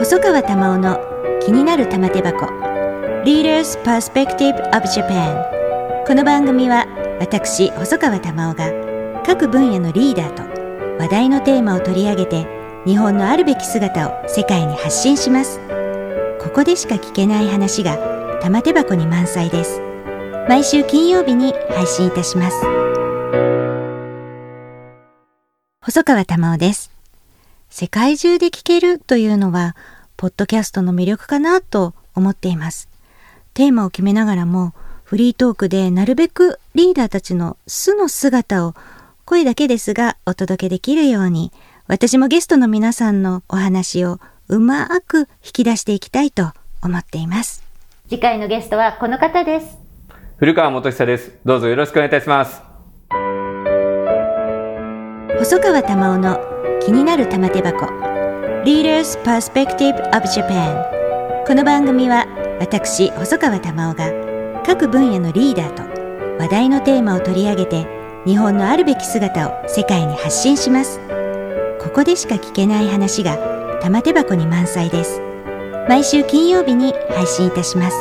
細川珠緒の気になる玉手箱。Leaders Perspective of Japan この番組は私細川珠緒が各分野のリーダーと話題のテーマを取り上げて日本のあるべき姿を世界に発信します。ここでしか聞けない話が玉手箱に満載です。毎週金曜日に配信いたします。細川珠緒です。世界中で聞けるというのはポッドキャストの魅力かなと思っています。テーマを決めながらもフリートークでなるべくリーダーたちの素の姿を声だけですがお届けできるように私もゲストの皆さんのお話をうまく引き出していきたいと思っています。次回のゲストはこの方です。古川元久です。どうぞよろしくお願いいたします細川珠緒の気になる玉手箱。Leaders Perspective of Japan この番組は私細川珠緒が各分野のリーダーと話題のテーマを取り上げて日本のあるべき姿を世界に発信します。ここでしか聞けない話が玉手箱に満載です。毎週金曜日に配信いたします。